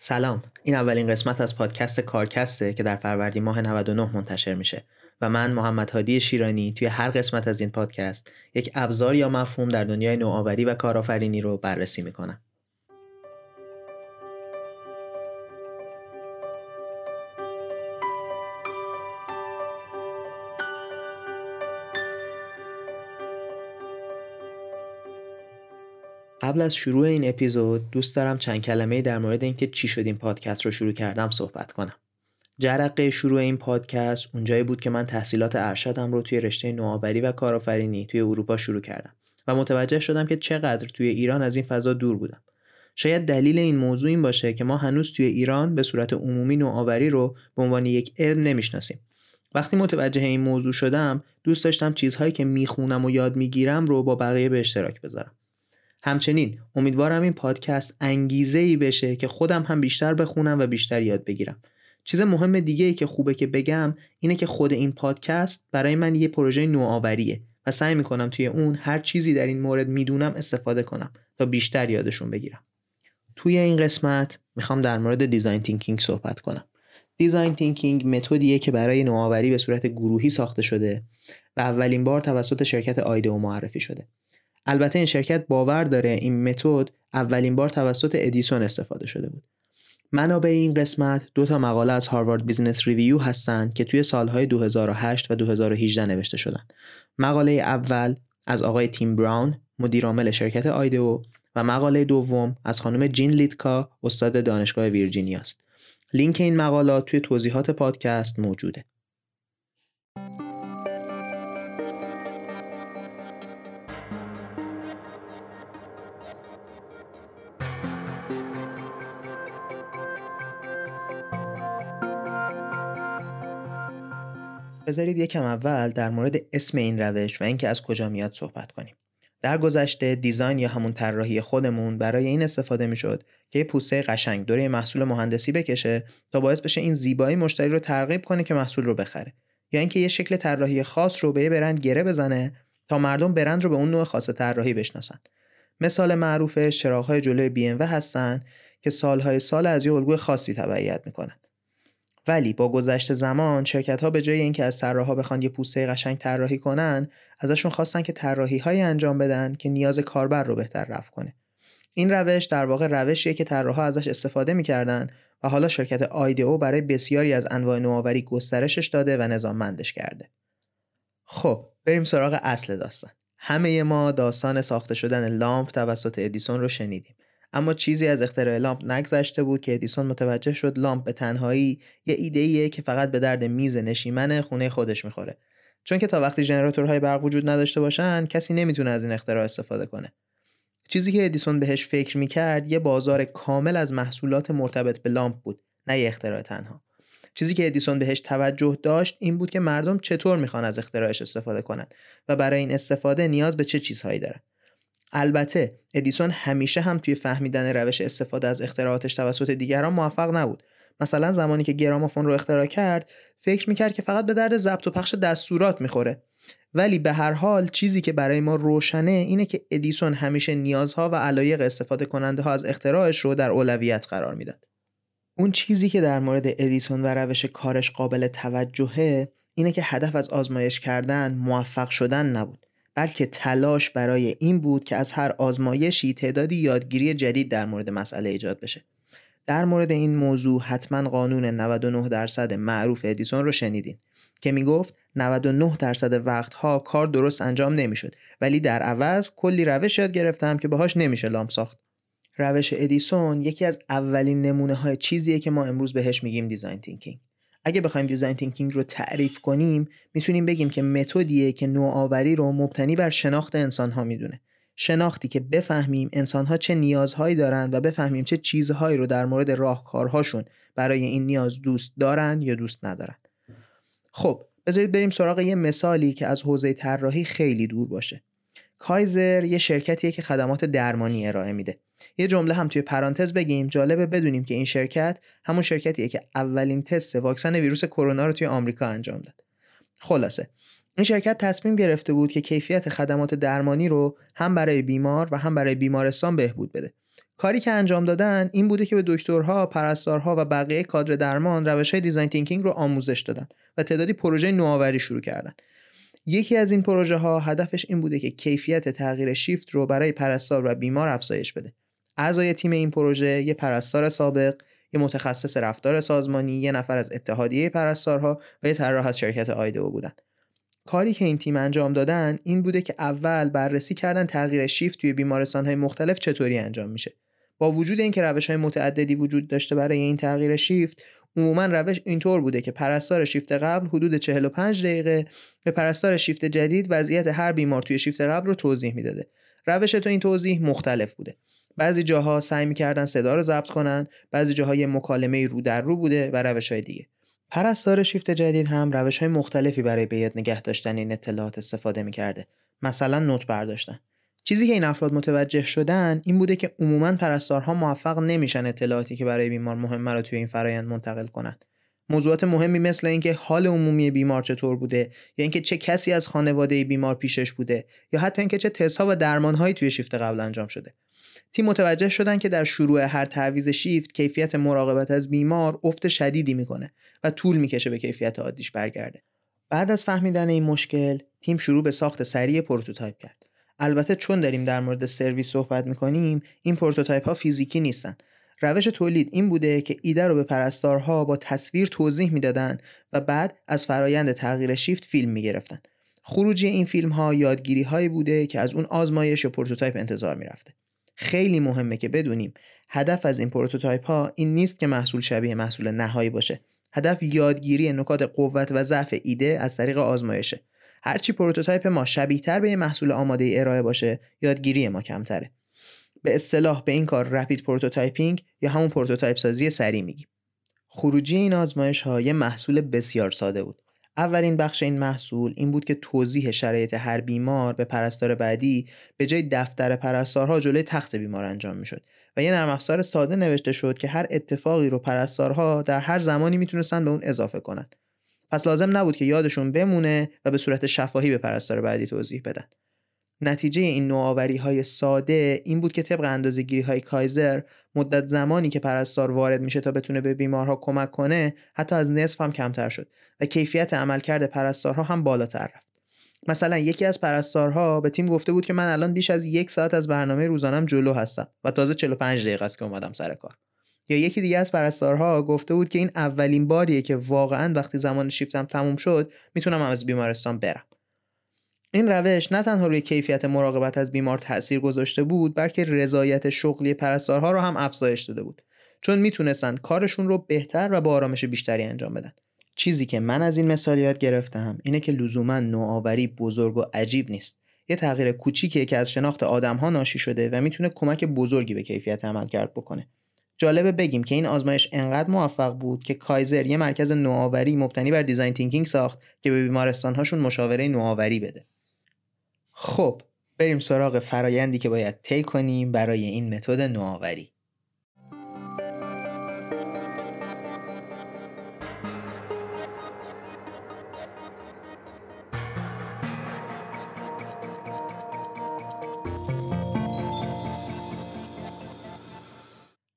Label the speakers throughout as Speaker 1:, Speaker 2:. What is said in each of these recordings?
Speaker 1: سلام. این اولین قسمت از پادکست کارکسته که در فروردین ماه 99 منتشر میشه و من محمد هادی شیرانی توی هر قسمت از این پادکست یک ابزار یا مفهوم در دنیای نوآوری و کارآفرینی رو بررسی می‌کنم. قبل از شروع این اپیزود دوست دارم چند کلمه در مورد اینکه چی شد این پادکست رو شروع کردم صحبت کنم. جرقه شروع این پادکست اونجایی بود که من تحصیلات ارشدم رو توی رشته نوآوری و کارآفرینی توی اروپا شروع کردم و متوجه شدم که چقدر توی ایران از این فضا دور بودم. شاید دلیل این موضوع این باشه که ما هنوز توی ایران به صورت عمومی نوآوری رو به عنوان یک علم نمی‌شناسیم. وقتی متوجه این موضوع شدم دوست داشتم چیزهایی که می‌خونم و یاد می‌گیرم رو با بقیه به اشتراک بذارم. همچنین امیدوارم این پادکست انگیزه ای بشه که خودم هم بیشتر بخونم و بیشتر یاد بگیرم. چیز مهم دیگه ای که خوبه که بگم اینه که خود این پادکست برای من یه پروژه نوآوریه و سعی می‌کنم توی اون هر چیزی در این مورد می‌دونم استفاده کنم تا بیشتر یادشون بگیرم. توی این قسمت می‌خوام در مورد design thinking صحبت کنم. design thinking متدیه که برای نوآوری به صورت گروهی ساخته شده و اولین بار توسط شرکت IDEO معرفی شده. البته این شرکت باور داره این متد اولین بار توسط ادیسون استفاده شده بود. منابع این قسمت دو تا مقاله از Harvard Business Review هستند که توی سالهای 2008 و 2018 نوشته شدن. مقاله اول از آقای تیم براون مدیرعامل شرکت IDEO و مقاله دوم از خانم جین لیتکا استاد دانشگاه ویرجینیا است. لینک این مقالات توی توضیحات پادکست موجوده. بذارید یکم اول در مورد اسم این روش و اینکه از کجا میاد صحبت کنیم. در گذشته دیزاین یا همون طراحی خودمون برای این استفاده می‌شد که یه پوسته قشنگ دوره محصول مهندسی بکشه تا باعث بشه این زیبایی مشتری رو ترغیب کنه که محصول رو بخره. یا اینکه یه شکل طراحی خاص رو به یه برند گره بزنه تا مردم برند رو به اون نوع خاص طراحی بشناسن. مثال معروف چراغ‌های جلوی بی هستن که سالهای سال از یه الگوی خاصی تبعیت می‌کنن. ولی با گذشت زمان شرکت ها به جای اینکه از طراحا بخوان یه پوسته قشنگ طراحی کنن ازشون خواستن که طراحی های انجام بدن که نیاز کاربر رو بهتر رفع کنه. این روش در واقع روشیه که طراحا ازش استفاده می‌کردن و حالا شرکت آیدئو برای بسیاری از انواع نوآوری گسترشش داده و نظاممندش کرده. خب بریم سراغ اصل داستان. همه ما داستان ساخته شدن لامپ توسط ادیسون رو شنیدیم. اما چیزی از اختراع لامپ نگذشته بود که ادیسون متوجه شد لامپ به تنهایی یه ایده ایه که فقط به درد میز نشیمن خونه خودش می‌خوره. چون که تا وقتی ژنراتورهای برق وجود نداشته باشن کسی نمی‌تونه از این اختراع استفاده کنه. چیزی که ادیسون بهش فکر می‌کرد یه بازار کامل از محصولات مرتبط به لامپ بود نه یه اختراع تنها. چیزی که ادیسون بهش توجه داشت این بود که مردم چطور می‌خوان از اختراعش استفاده کنن و برای این استفاده نیاز به چه چیزهایی دارن. البته ادیسون همیشه هم توی فهمیدن روش استفاده از اختراعاتش توسط دیگران موفق نبود. مثلا زمانی که گرامافون رو اختراع کرد فکر می‌کرد که فقط به درد ضبط و پخش دستورات می‌خوره. ولی به هر حال چیزی که برای ما روشنه اینه که ادیسون همیشه نیازها و علایق استفاده کننده ها از اختراعش رو در اولویت قرار می‌داد. اون چیزی که در مورد ادیسون و روش کارش قابل توجهه اینه که هدف از آزمایش کردن موفق شدن نبود. بلکه تلاش برای این بود که از هر آزمایشی تعدادی یادگیری جدید در مورد مسئله ایجاد بشه. در مورد این موضوع حتما قانون 99 درصد معروف ادیسون رو شنیدین که می‌گفت 99 درصد وقتها کار درست انجام نمی‌شد ولی در عوض کلی روش یاد گرفتم که باهاش نمیشه لامپ ساخت. روش ادیسون یکی از اولین نمونه های چیزیه که ما امروز بهش میگیم design thinking اگه بخوایم design thinking رو تعریف کنیم می‌تونیم بگیم که متدیه که نوآوری رو مبتنی بر شناخت انسان ها می‌دونه. شناختی که بفهمیم انسان ها چه نیازهایی دارند و بفهمیم چه چیزهایی رو در مورد راهکارهاشون برای این نیاز دوست دارند یا دوست ندارند خب بذارید بریم سراغ یه مثالی که از حوزه طراحی خیلی دور باشه. کایزر یه شرکتیه که خدمات درمانی ارائه میده. یه جمله هم توی پرانتز بگیم جالبه بدونیم که این شرکت همون شرکتیه که اولین تست واکسن ویروس کرونا رو توی آمریکا انجام داد خلاصه این شرکت تصمیم گرفته بود که کیفیت خدمات درمانی رو هم برای بیمار و هم برای بیمارستان بهبود بده کاری که انجام دادن این بوده که به دکترها، پرستارها و بقیه کادر درمان روش های design thinking رو آموزش دادن و تعدادی پروژه نوآوری شروع کردن. یکی از این پروژه ها هدفش این بوده که کیفیت تغییر شیفت رو برای پرستار و بیمار افزایش بده. اعضای تیم این پروژه یه پرستار سابق، یه متخصص رفتار سازمانی، یه نفر از اتحادیه پرستارها و یه طراح از شرکت آیدو بودن. کاری که این تیم انجام دادن این بوده که اول بررسی کردن تغییر شیفت توی بیمارستان های مختلف چطوری انجام میشه. با وجود اینکه روش های متعددی وجود داشته برای این تغییر شیفت عموما روش اینطور بوده که پرستار شیفت قبل حدود 45 دقیقه به پرستار شیفت جدید وضعیت هر بیمار توی شیفت قبل رو توضیح می‌داده روش تو این توضیح مختلف بوده بعضی جاها سعی می‌کردن صدا رو ضبط کنن بعضی جاها یه مکالمه رو در رو بوده و روش های دیگه. پرستار شیفت جدید هم روش های مختلفی برای به نگه داشتن این اطلاعات استفاده می‌کرده. مثلا نوت برداشتن. چیزی که این افراد متوجه شدن این بوده که عموما پرستارها موفق نمیشن اطلاعاتی که برای بیمار مهمه رو توی این فرایند منتقل کنند. موضوعات مهمی مثل اینکه حال عمومی بیمار چطور بوده یا اینکه چه کسی از خانواده بیمار پیشش بوده یا حتی اینکه چه تستها و درمانهایی توی شیفت قبل انجام شده. تیم متوجه شدن که در شروع هر تعویض شیفت کیفیت مراقبت از بیمار افت شدیدی می‌کنه و طول می‌کشه به کیفیت عادیش برگرده. بعد از فهمیدن این مشکل تیم شروع به ساخت سریع prototype کرد. البته چون داریم در مورد سرویس صحبت می‌کنیم این prototype ها فیزیکی نیستن. روش تولید این بوده که ایده رو به پرستارها با تصویر توضیح می‌دادن و بعد از فرایند تغییر شیفت فیلم می‌گرفتن. خروجی این فیلم ها یادگیری هایی بوده که از اون آزمایش prototype انتظار می‌رفته. خیلی مهمه که بدونیم هدف از این prototype ها این نیست که محصول شبیه محصول نهایی باشه. هدف یادگیری نکات قوت و ضعف ایده از طریق آزمایشه. هرچی prototype ما شبیه تر به یه محصول آماده ارائه باشه یادگیری ما کمتره. به اصطلاح به این کار rapid prototyping یا همون prototype سازی سریع میگیم. خروجی این آزمایش ها یه محصول بسیار ساده بود. اولین بخش این محصول این بود که توضیح شرایط هر بیمار به پرستار بعدی به جای دفتر پرستارها جلوی تخت بیمار انجام می‌شد و یه نرم افزار ساده نوشته شد که هر اتفاقی رو پرستارها در هر زمانی می‌تونستن به اون اضافه کنند. پس لازم نبود که یادشون بمونه و به صورت شفاهی به پرستار بعدی توضیح بدن نتیجه این نوآوری های ساده این بود که طبق اندازه گیری های کایزر مدت زمانی که پرستار وارد میشه تا بتونه به بیمارها کمک کنه حتی از نصف هم کمتر شد و کیفیت عملکرد پرستارها هم بالاتر رفت. مثلا یکی از پرستارها به تیم گفته بود که من الان بیش از یک ساعت از برنامه روزانم جلو هستم و تازه 45 دقیقه است که اومدم سر کار. یا یکی دیگه از پرستارها گفته بود که این اولین باریه که واقعا وقتی زمان شیفتم تموم شد می‌تونم از بیمارستان برم. این روش نه تنها روی کیفیت مراقبت از بیمار تاثیر گذاشته بود بلکه رضایت شغلی پرستارها رو هم افزایش داده بود. چون می‌تونستن کارشون رو بهتر و با آرامش بیشتری انجام بدن. چیزی که من از این مثال یاد گرفتم اینه که لزوما نوآوری بزرگ و عجیب نیست. یه تغییر کوچیکیه که از شناخت آدمها ناشی شده و می‌تونه کمک بزرگی به کیفیت عملکرد بکنه. جالبه بگیم که این آزمایش انقدر موفق بود که کایزر یه مرکز نوآوری مبتنی بر design thinking ساخت که به بیمارستانهاشون مشاوره نوآوری بده. خب بریم سراغ فرایندی که باید طی کنیم برای این متد نوآوری.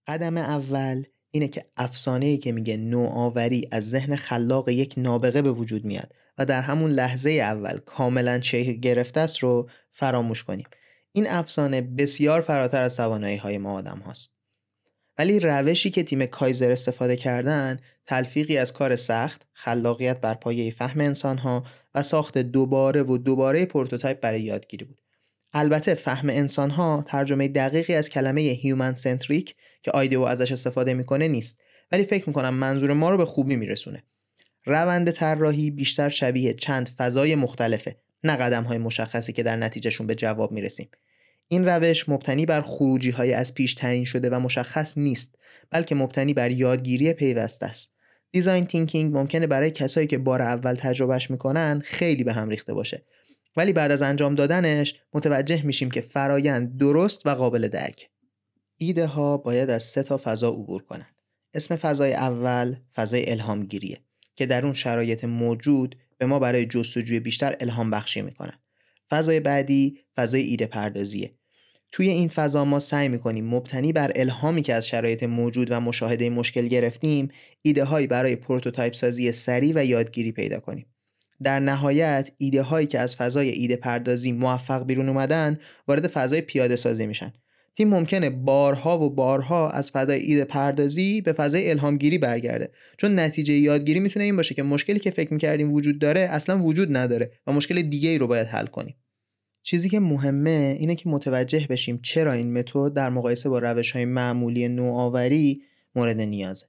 Speaker 1: قدم اول اینه که افسانه ای که میگه نوآوری از ذهن خلاق یک نابغه به وجود میاد و در همون لحظه اول کاملا شکل گرفته است رو فراموش کنیم این افسانه بسیار فراتر از توانایی های ما آدم هاست ولی روشی که تیم کایزر استفاده کردن تلفیقی از کار سخت، خلاقیت بر پایه فهم انسان ها و ساخت دوباره و دوباره prototype برای یادگیری بود. البته فهم انسان ها ترجمه دقیقی از کلمه human centric که IDEO ازش استفاده می‌کنه نیست ولی فکر می‌کنم منظور ما رو به خوبی میرسونه. روند طراحی بیشتر شبیه چند فضای مختلفه نه قدم های مشخصی که در نتیجهشون به جواب می‌رسیم. این روش مبتنی بر خروجی های از پیش تعیین شده و مشخص نیست بلکه مبتنی بر یادگیری پیوسته است. design thinking ممکنه برای کسایی که بار اول تجربهش می‌کنن خیلی به هم ریخته باشه. ولی بعد از انجام دادنش متوجه میشیم که فرایند درست و قابل درک ایده ها باید از سه تا فضا عبور کنند. اسم فضای اول فضای الهامگیریه که در اون شرایط موجود به ما برای جستجوی بیشتر الهام بخشی می‌کنن. فضای بعدی فضای ایده پردازیه. توی این فضا ما سعی می‌کنیم مبتنی بر الهامی که از شرایط موجود و مشاهده مشکل گرفتیم ایده هایی برای prototype سازی سریع و یادگیری پیدا کنیم در نهایت ایده هایی که از فضای ایده پردازی موفق بیرون اومدن وارد فضای پیاده سازی میشن. تیم ممکنه بارها و بارها از فضای ایده پردازی به فضای الهامگیری برگرده. چون نتیجه یادگیری می‌تونه این باشه که مشکلی که فکر می‌کردیم وجود داره اصلا وجود نداره و مشکل دیگه ای رو باید حل کنیم. چیزی که مهمه اینه که متوجه بشیم چرا این متد در مقایسه با روش های معمولی نوآوری مورد نیازه.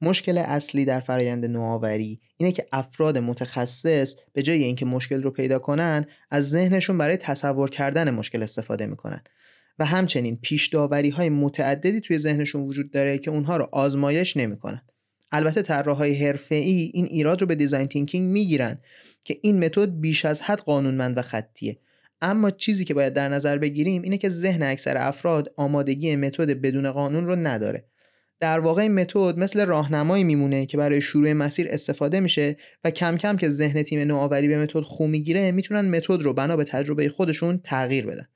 Speaker 1: مشکل اصلی در فرایند نوآوری اینه که افراد متخصص به جای اینکه مشکل رو پیدا کنن از ذهنشون برای تصور کردن مشکل استفاده می‌کنن. و همچنین پیش های متعددی توی ذهنشون وجود داره که اونها رو آزمایش نمی‌کنن. البته طراحهای حرفه‌ای این ایراد رو به دیزاین تینکینگ می‌گیرن که این متد بیش از حد قانونمند و خطیه. اما چیزی که باید در نظر بگیریم اینه که ذهن اکثر افراد آمادگی متد بدون قانون رو نداره. در واقع این متد مثل راهنمایی میمونه که برای شروع مسیر استفاده میشه و کم کم که ذهن تیم نوآوری به متد خو می‌گیره می‌تونن متد رو بنا به تجربه خودشون تغییر بدن.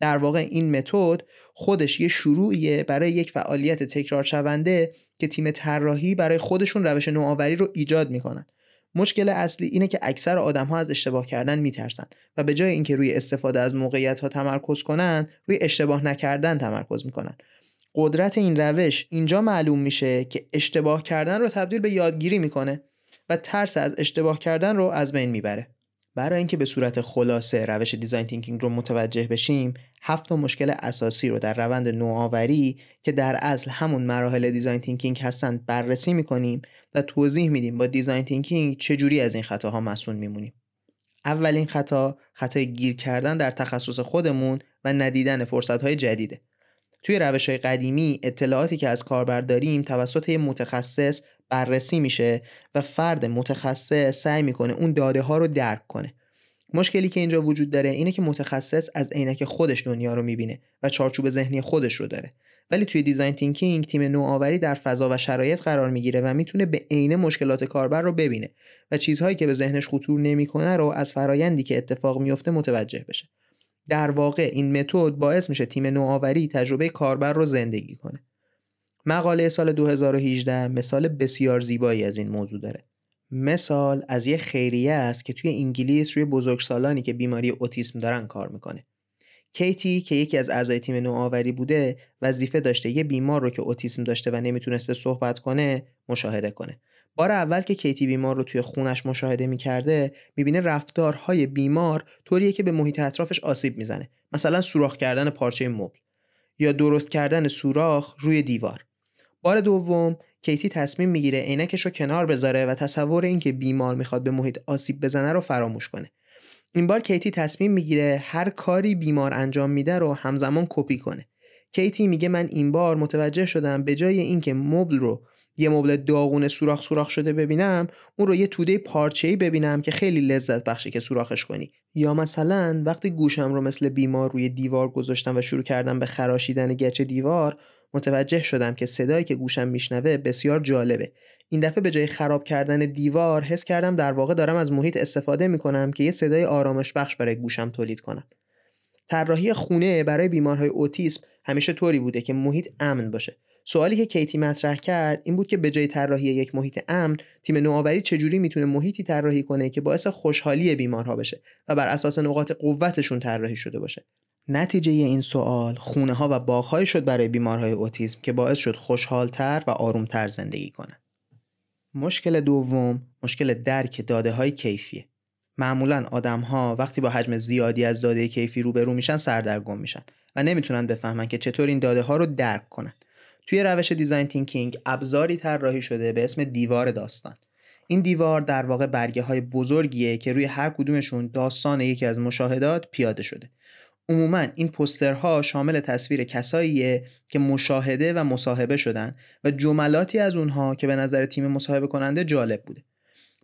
Speaker 1: در واقع این متد خودش یه شروعیه برای یک فعالیت تکرار شونده که تیم طراحی برای خودشون روش نوآوری رو ایجاد می‌کنن. مشکل اصلی اینه که اکثر آدم ها از اشتباه کردن میترسن و به جای اینکه روی استفاده از موقعیت ها تمرکز کنن روی اشتباه نکردن تمرکز می‌کنن. قدرت این روش اینجا معلوم میشه که اشتباه کردن رو تبدیل به یادگیری می‌کنه و ترس از اشتباه کردن رو از بین می‌بره. برای اینکه به صورت خلاصه روش design thinking رو متوجه بشیم هفت مشکل اساسی رو در روند نوآوری که در اصل همون مراحل design thinking هستند بررسی می‌کنیم و توضیح میدیم با design thinking چجوری از این خطاها مصون میمونیم. اولین خطا خطای گیر کردن در تخصص خودمون و ندیدن فرصتهای جدیده. توی روش های قدیمی اطلاعاتی که از کاربر داریم توسط متخصص بررسی میشه و فرد متخصص سعی می‌کنه اون داده ها رو درک کنه. مشکلی که اینجا وجود داره اینه که متخصص از عینک خودش دنیا رو می‌بینه و چارچوب ذهنی خودش رو داره. ولی توی دیزاین تینکینگ تیم نوآوری در فضا و شرایط قرار می‌گیره و می‌تونه به عینه مشکلات کاربر رو ببینه و چیزهایی که به ذهنش خطور نمی‌کنه رو از فرایندی که اتفاق میفته متوجه بشه. در واقع این متد باعث میشه تیم نوآوری تجربه کاربر رو زندگی کنه. مقاله سال 2018 مثال بسیار زیبایی از این موضوع داره. مثال از یه خیریه است که توی انگلیس روی بزرگسالانی که بیماری اوتیسم دارن کار می‌کنه. کیتی که یکی از اعضای تیم نوآوری بوده وظیفه داشته یه بیمار رو که اوتیسم داشته و نمی‌تونسته صحبت کنه مشاهده کنه. بار اول که کیتی بیمار رو توی خونش مشاهده می‌کرده می‌بینه رفتارهای بیمار طوریه که به محیط اطرافش آسیب می‌زنه. مثلا سوراخ کردن پارچه مبل یا درست کردن سوراخ روی دیوار. بار دوم کیتی تصمیم می‌گیره عینکش رو کنار بذاره و تصور اینکه بیمار می‌خواد به محیط آسیب بزنه رو فراموش کنه. این بار کیتی تصمیم می‌گیره هر کاری بیمار انجام میده رو همزمان کپی کنه. کیتی میگه من این بار متوجه شدم به جای اینکه مبل رو یه مبل داغون سوراخ سوراخ شده ببینم اون رو یه توده پارچه‌ای ببینم که خیلی لذت بخشه که سوراخش کنی. یا مثلا وقتی گوشم رو مثل بیمار روی دیوار گذاشتم و شروع کردم به خراشیدن گچ دیوار متوجه شدم که صدایی که گوشم میشنوه بسیار جالبه. این دفعه به جای خراب کردن دیوار حس کردم در واقع دارم از محیط استفاده می‌کنم که یه صدای آرامش بخش برای گوشم تولید کنم. طراحی خونه برای بیمارهای اوتیسم همیشه طوری بوده که محیط امن باشه. سوالی که کیتی مطرح کرد این بود که به جای طراحی یک محیط امن تیم نوآوری چجوری می‌تونه محیطی طراحی کنه که باعث خوشحالی بیمارها بشه و بر اساس نقاط قوتشون طراحی شده باشه نتیجه این سوال خونه ها و باغهایی شد برای بیمارهای اوتیسم که باعث شد خوشحالتر و آرومتر زندگی کنند. مشکل دوم مشکل درک داده های کیفیه. معمولا آدم ها وقتی با حجم زیادی از داده کیفی روبرو میشن سردرگم میشن و نمی‌تونن بفهمن که چطور این داده ها رو درک کنن. توی روش دیزاین تینکینگ ابزاری طراحی شده به اسم دیوار داستان. این دیوار در واقع برگه های بزرگیه که روی هر کدومشون داستان یکی از مشاهدات پیاده شده. عموما این پوسترها شامل تصویر کساییه که مشاهده و مصاحبه شدن و جملاتی از اونها که به نظر تیم مصاحبه کننده جالب بوده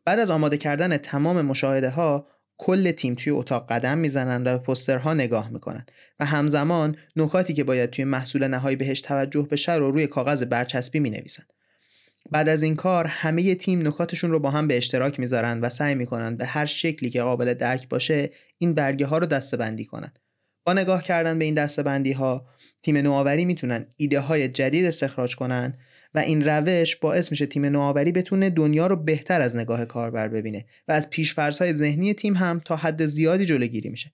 Speaker 1: بعد از آماده کردن تمام مشاهده ها کل تیم توی اتاق قدم می‌زنن و به پوسترها نگاه می‌کنن و همزمان نکاتی که باید توی محصول نهایی بهش توجه بشه رو روی کاغذ برچسبی می نویسن. بعد از این کار همه تیم نکاتشون رو با هم به اشتراک می‌ذارن و سعی می‌کنن به هر شکلی که قابل درک باشه این برگه ها رو دسته بندی کنن با نگاه کردن به این دستبندی ها تیم نوآوری می‌تونن ایده های جدید استخراج کنن و این روش باعث میشه تیم نوآوری بتونه دنیا رو بهتر از نگاه کاربر ببینه و از پیشفرض‌های ذهنی تیم هم تا حد زیادی جلوگیری میشه.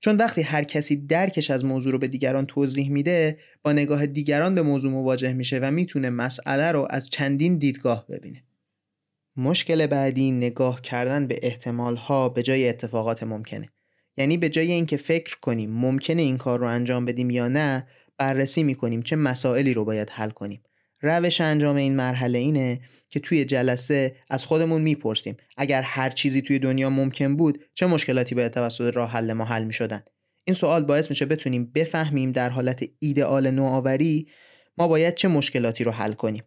Speaker 1: چون وقتی هر کسی درکش از موضوع رو به دیگران توضیح میده با نگاه دیگران به موضوع مواجه میشه و می‌تونه مسئله رو از چندین دیدگاه ببینه. مشکل بعدی نگاه کردن به احتمال ها به جای اتفاقات ممکنه. یعنی به جای اینکه فکر کنیم ممکنه این کار رو انجام بدیم یا نه بررسی می‌کنیم چه مسائلی رو باید حل کنیم. روش انجام این مرحله اینه که توی جلسه از خودمون می‌پرسیم. اگر هر چیزی توی دنیا ممکن بود چه مشکلاتی باید توسط راه حل ما حل می‌شدن؟ این سوال باعث میشه بتونیم بفهمیم در حالت ایدئال نوآوری ما باید چه مشکلاتی رو حل کنیم.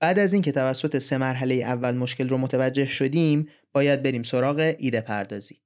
Speaker 1: بعد از اینکه توسط سه مرحله اول مشکل رو متوجه شدیم باید بریم سراغ ایده پردازی.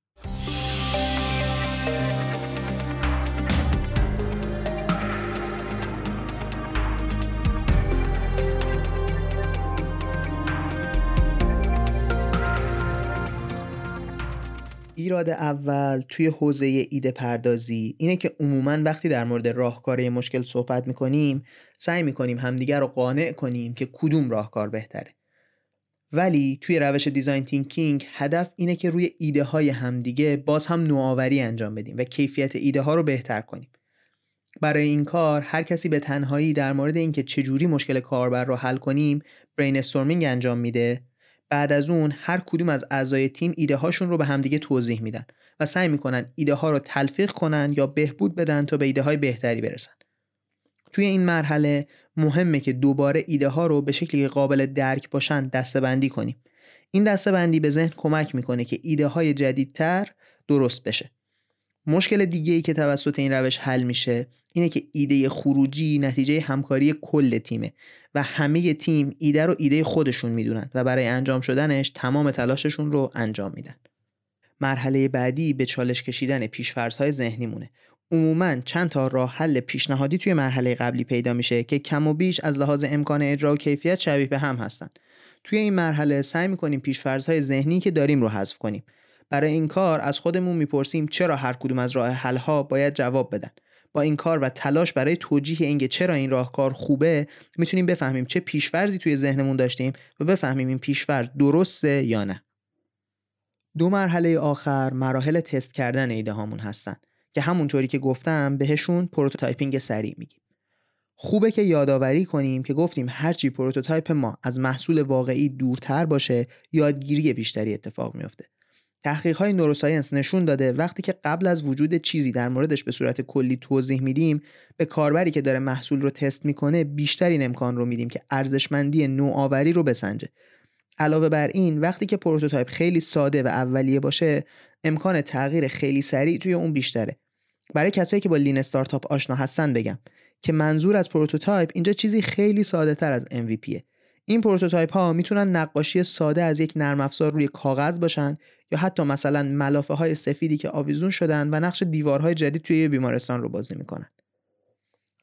Speaker 1: ایراد اول توی حوزه ایده پردازی اینه که عموما وقتی در مورد راهکار مشکل صحبت می‌کنیم سعی می‌کنیم همدیگر رو قانع کنیم که کدوم راهکار بهتره. ولی توی روش دیزاین تینکینگ هدف اینه که روی ایده های همدیگه باز هم نوآوری انجام بدیم و کیفیت ایده ها رو بهتر کنیم. برای این کار هر کسی به تنهایی در مورد اینکه چجوری مشکل کاربر رو حل کنیم برین انجام میده بعد از اون هر کدوم از اعضای تیم ایده هاشون رو به همدیگه توضیح میدن و سعی می‌کنن ایده ها رو تلفیق کنن یا بهبود بدن تا به ایده های بهتری برسن. توی این مرحله مهمه که دوباره ایده ها رو به شکلی قابل درک باشن دستبندی کنیم. این دستبندی به ذهن کمک می‌کنه که ایده های جدیدتر درست بشه. مشکل دیگه ای که توسط این روش حل میشه اینه که ایده خروجی نتیجه همکاری کل تیمه و همه تیم ایده رو ایده خودشون می‌دونن و برای انجام شدنش تمام تلاششون رو انجام میدن. مرحله بعدی به چالش کشیدن پیشفرض‌های ذهنی مونه. عموما چند تا راه حل پیشنهادی توی مرحله قبلی پیدا میشه که کم و بیش از لحاظ امکان اجرا و کیفیت شبیه به هم هستن. توی این مرحله سعی می‌کنیم پیشفرض‌های ذهنی که داریم رو حذف کنیم. برای این کار از خودمون می‌پرسیم چرا هر کدوم از راه حل‌ها باید جواب بدن. با این کار و تلاش برای توجیه اینکه چرا این راهکار خوبه می‌تونیم بفهمیم چه پیشورزی توی ذهنمون داشتیم و بفهمیم این پیشورز درسته یا نه. دو مرحله آخر مراحل تست کردن ایده هامون هستن که همونطوری که گفتم بهشون prototyping سریع میگیم. خوبه که یادآوری کنیم که گفتیم هرچی prototype ما از محصول واقعی دورتر باشه یادگیری بیشتری اتفاق میافته. تحقیق های neuroscience نشون داده وقتی که قبل از وجود چیزی در موردش به صورت کلی توضیح میدیم به کاربری که داره محصول رو تست می‌کنه بیشترین امکان رو میدیم که ارزشمندی نوآوری رو بسنجه. علاوه بر این وقتی که prototype خیلی ساده و اولیه باشه امکان تغییر خیلی سریع توی اون بیشتره. برای کسایی که با lean startup آشنا هستن بگم که منظور از prototype اینجا چیزی خیلی ساده تر از MVP ه این prototype ها می‌تونن نقاشی ساده از یک نرم افزار روی کاغذ باشن یا حتی مثلا ملافه های سفیدی که آویزون شدن و نقش دیوارهای جدید توی بیمارستان رو بازی می‌کنن.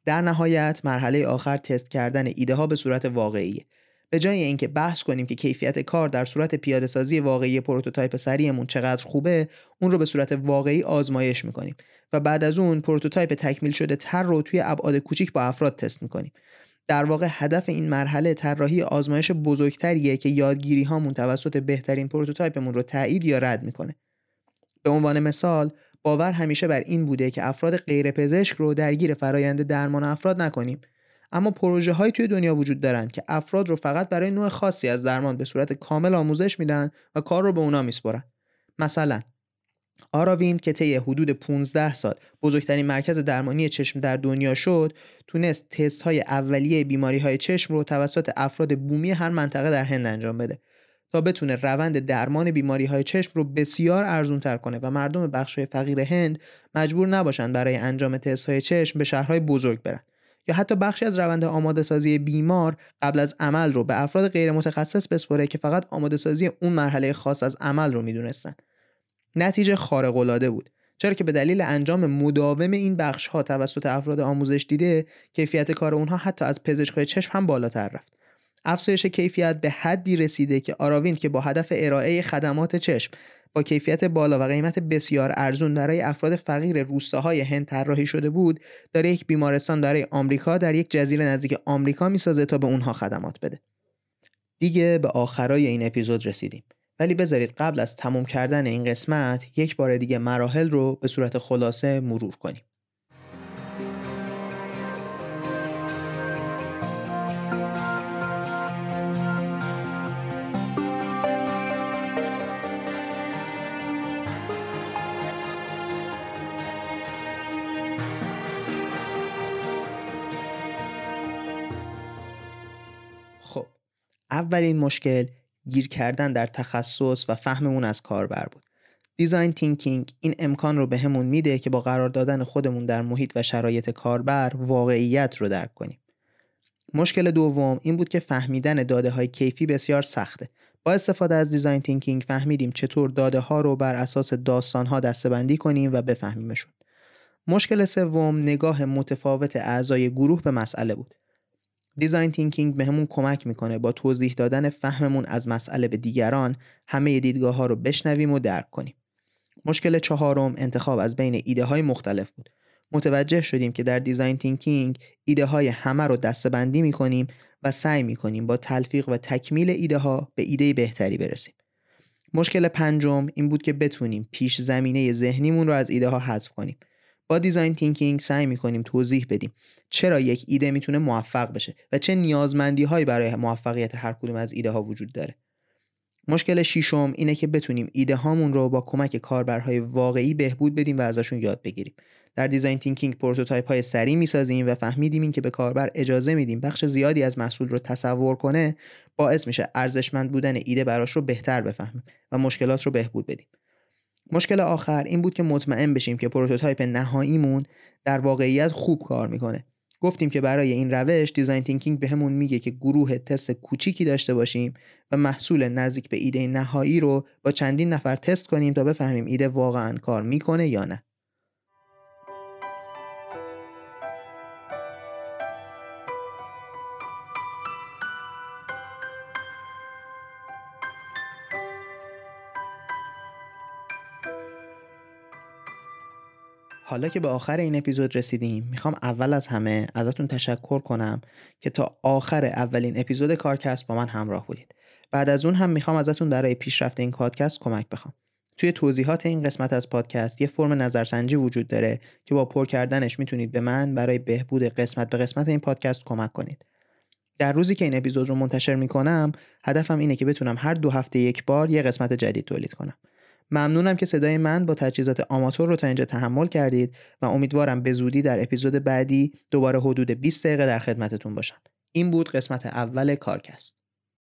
Speaker 1: در نهایت مرحله آخر تست کردن ایده ها به صورت واقعیه. به جای اینکه بحث کنیم که کیفیت کار در صورت پیاده سازی واقعی prototype سریعمون چقدر خوبه، اون رو به صورت واقعی آزمایش می‌کنیم و بعد از اون prototype تکمیل شده تر رو توی ابعاد کوچیک با افراد تست می‌کنیم. در واقع هدف این مرحله طراحی آزمایش بزرگتریه که یادگیری هامون توسط بهترین prototype مون رو تایید یا رد می‌کنه. به عنوان مثال باور همیشه بر این بوده که افراد غیر پزشک رو درگیر فرایند درمان افراد نکنیم اما پروژه های توی دنیا وجود دارن که افراد رو فقط برای نوع خاصی از درمان به صورت کامل آموزش میدن و کار رو به اونا میسپرن مثلا آراویند که طی حدود 15 سال بزرگترین مرکز درمانی چشم در دنیا شد تونست تست های اولیه بیماری های چشم رو توسط افراد بومی هر منطقه در هند انجام بده تا بتونه روند درمان بیماری های چشم رو بسیار ارزون تر کنه و مردم بخش فقیر هند مجبور نباشند برای انجام تست های چشم به شهرهای بزرگ برن. یا حتی بخشی از روند آماده سازی بیمار قبل از عمل رو به افراد غیر متخصص بسپره که فقط آماده سازی اون مرحله خاص از عمل رو می‌دونستن. نتیجه خارق العاده بود. چرا که به دلیل انجام مداوم این بخش ها توسط افراد آموزش دیده کیفیت کار اونها حتی از پزشکای چشم هم بالاتر رفت. افزایش کیفیت به حدی رسیده که آراویند که با هدف ارائه خدمات چشم با کیفیت بالا و قیمت بسیار ارزون برای افراد فقیر روستاهای هند طراحی شده بود داره یک بیمارستان برای آمریکا در یک جزیره نزدیک آمریکا می‌سازه تا به اونها خدمات بده. دیگه به آخرای این اپیزود رسیدیم. ولی بذارید قبل از تموم کردن این قسمت یک بار دیگه مراحل رو به صورت خلاصه مرور کنیم. اولین مشکل گیر کردن در تخصص و فهممون از کاربر بود. design thinking این امکان رو بهمون به میده که با قرار دادن خودمون در محیط و شرایط کاربر واقعیت رو درک کنیم. مشکل دوم این بود که فهمیدن داده های کیفی بسیار سخته. با استفاده از design thinking فهمیدیم چطور داده ها رو بر اساس داستان ها دسته‌بندی کنیم و بفهمیمشون. مشکل سوم نگاه متفاوت اعضای گروه به مسئله بود. Design Thinking بهمون کمک می‌کنه با توضیح دادن فهممون از مسئله به دیگران همه دیدگاه ها رو بشنویم و درک کنیم. مشکل چهارم انتخاب از بین ایده های مختلف بود. متوجه شدیم که در Design Thinking ایده های همه رو دستبندی می‌کنیم و سعی می‌کنیم با تلفیق و تکمیل ایده ها به ایده بهتری برسیم. مشکل پنجم این بود که بتونیم پیش زمینه ذهنیمون رو از ایده ها حذف کنیم. با Design Thinking سعی می‌کنیم توضیح بدیم چرا یک ایده می‌تونه موفق بشه و چه نیازمندی هایی برای موفقیت هر کدوم از ایده ها وجود داره. مشکل شیشم اینه که بتونیم ایده هامون رو با کمک کاربرهای واقعی بهبود بدیم و ازشون یاد بگیریم. در Design Thinking prototype های سریع می‌سازیم و فهمیدیم این که به کاربر اجازه میدیم بخش زیادی از محصول رو تصور کنه باعث میشه ارزشمند بودن ایده براش رو بهتر بفهمیم و مشکلات رو بهبود بدیم. مشکل آخر این بود که مطمئن بشیم که prototype نهاییمون در واقعیت خوب کار می‌کنه. گفتیم که برای این روش Design Thinking بهمون میگه که گروه تست کوچیکی داشته باشیم و محصول نزدیک به ایده نهایی رو با چندین نفر تست کنیم تا بفهمیم ایده واقعا کار می‌کنه یا نه. حالا که به آخر این اپیزود رسیدیم می‌خوام اول از همه ازتون تشکر کنم که تا آخر اولین اپیزود کارکست با من همراه بودید. بعد از اون هم می‌خوام ازتون برای پیشرفت این پادکست کمک بخوام. توی توضیحات این قسمت از پادکست یه فرم نظرسنجی وجود داره که با پر کردنش می‌تونید به من برای بهبود قسمت به قسمت این پادکست کمک کنید. در روزی که این اپیزود رو منتشر می‌کنم هدفم اینه که بتونم هر دو هفته یک بار یه قسمت جدید تولید کنم. ممنونم که صدای من با تجهیزات آماتور رو تا اینجا تحمل کردید و امیدوارم به زودی در اپیزود بعدی دوباره حدود 20 دقیقه در خدمتتون باشم. این بود قسمت اول کارکست.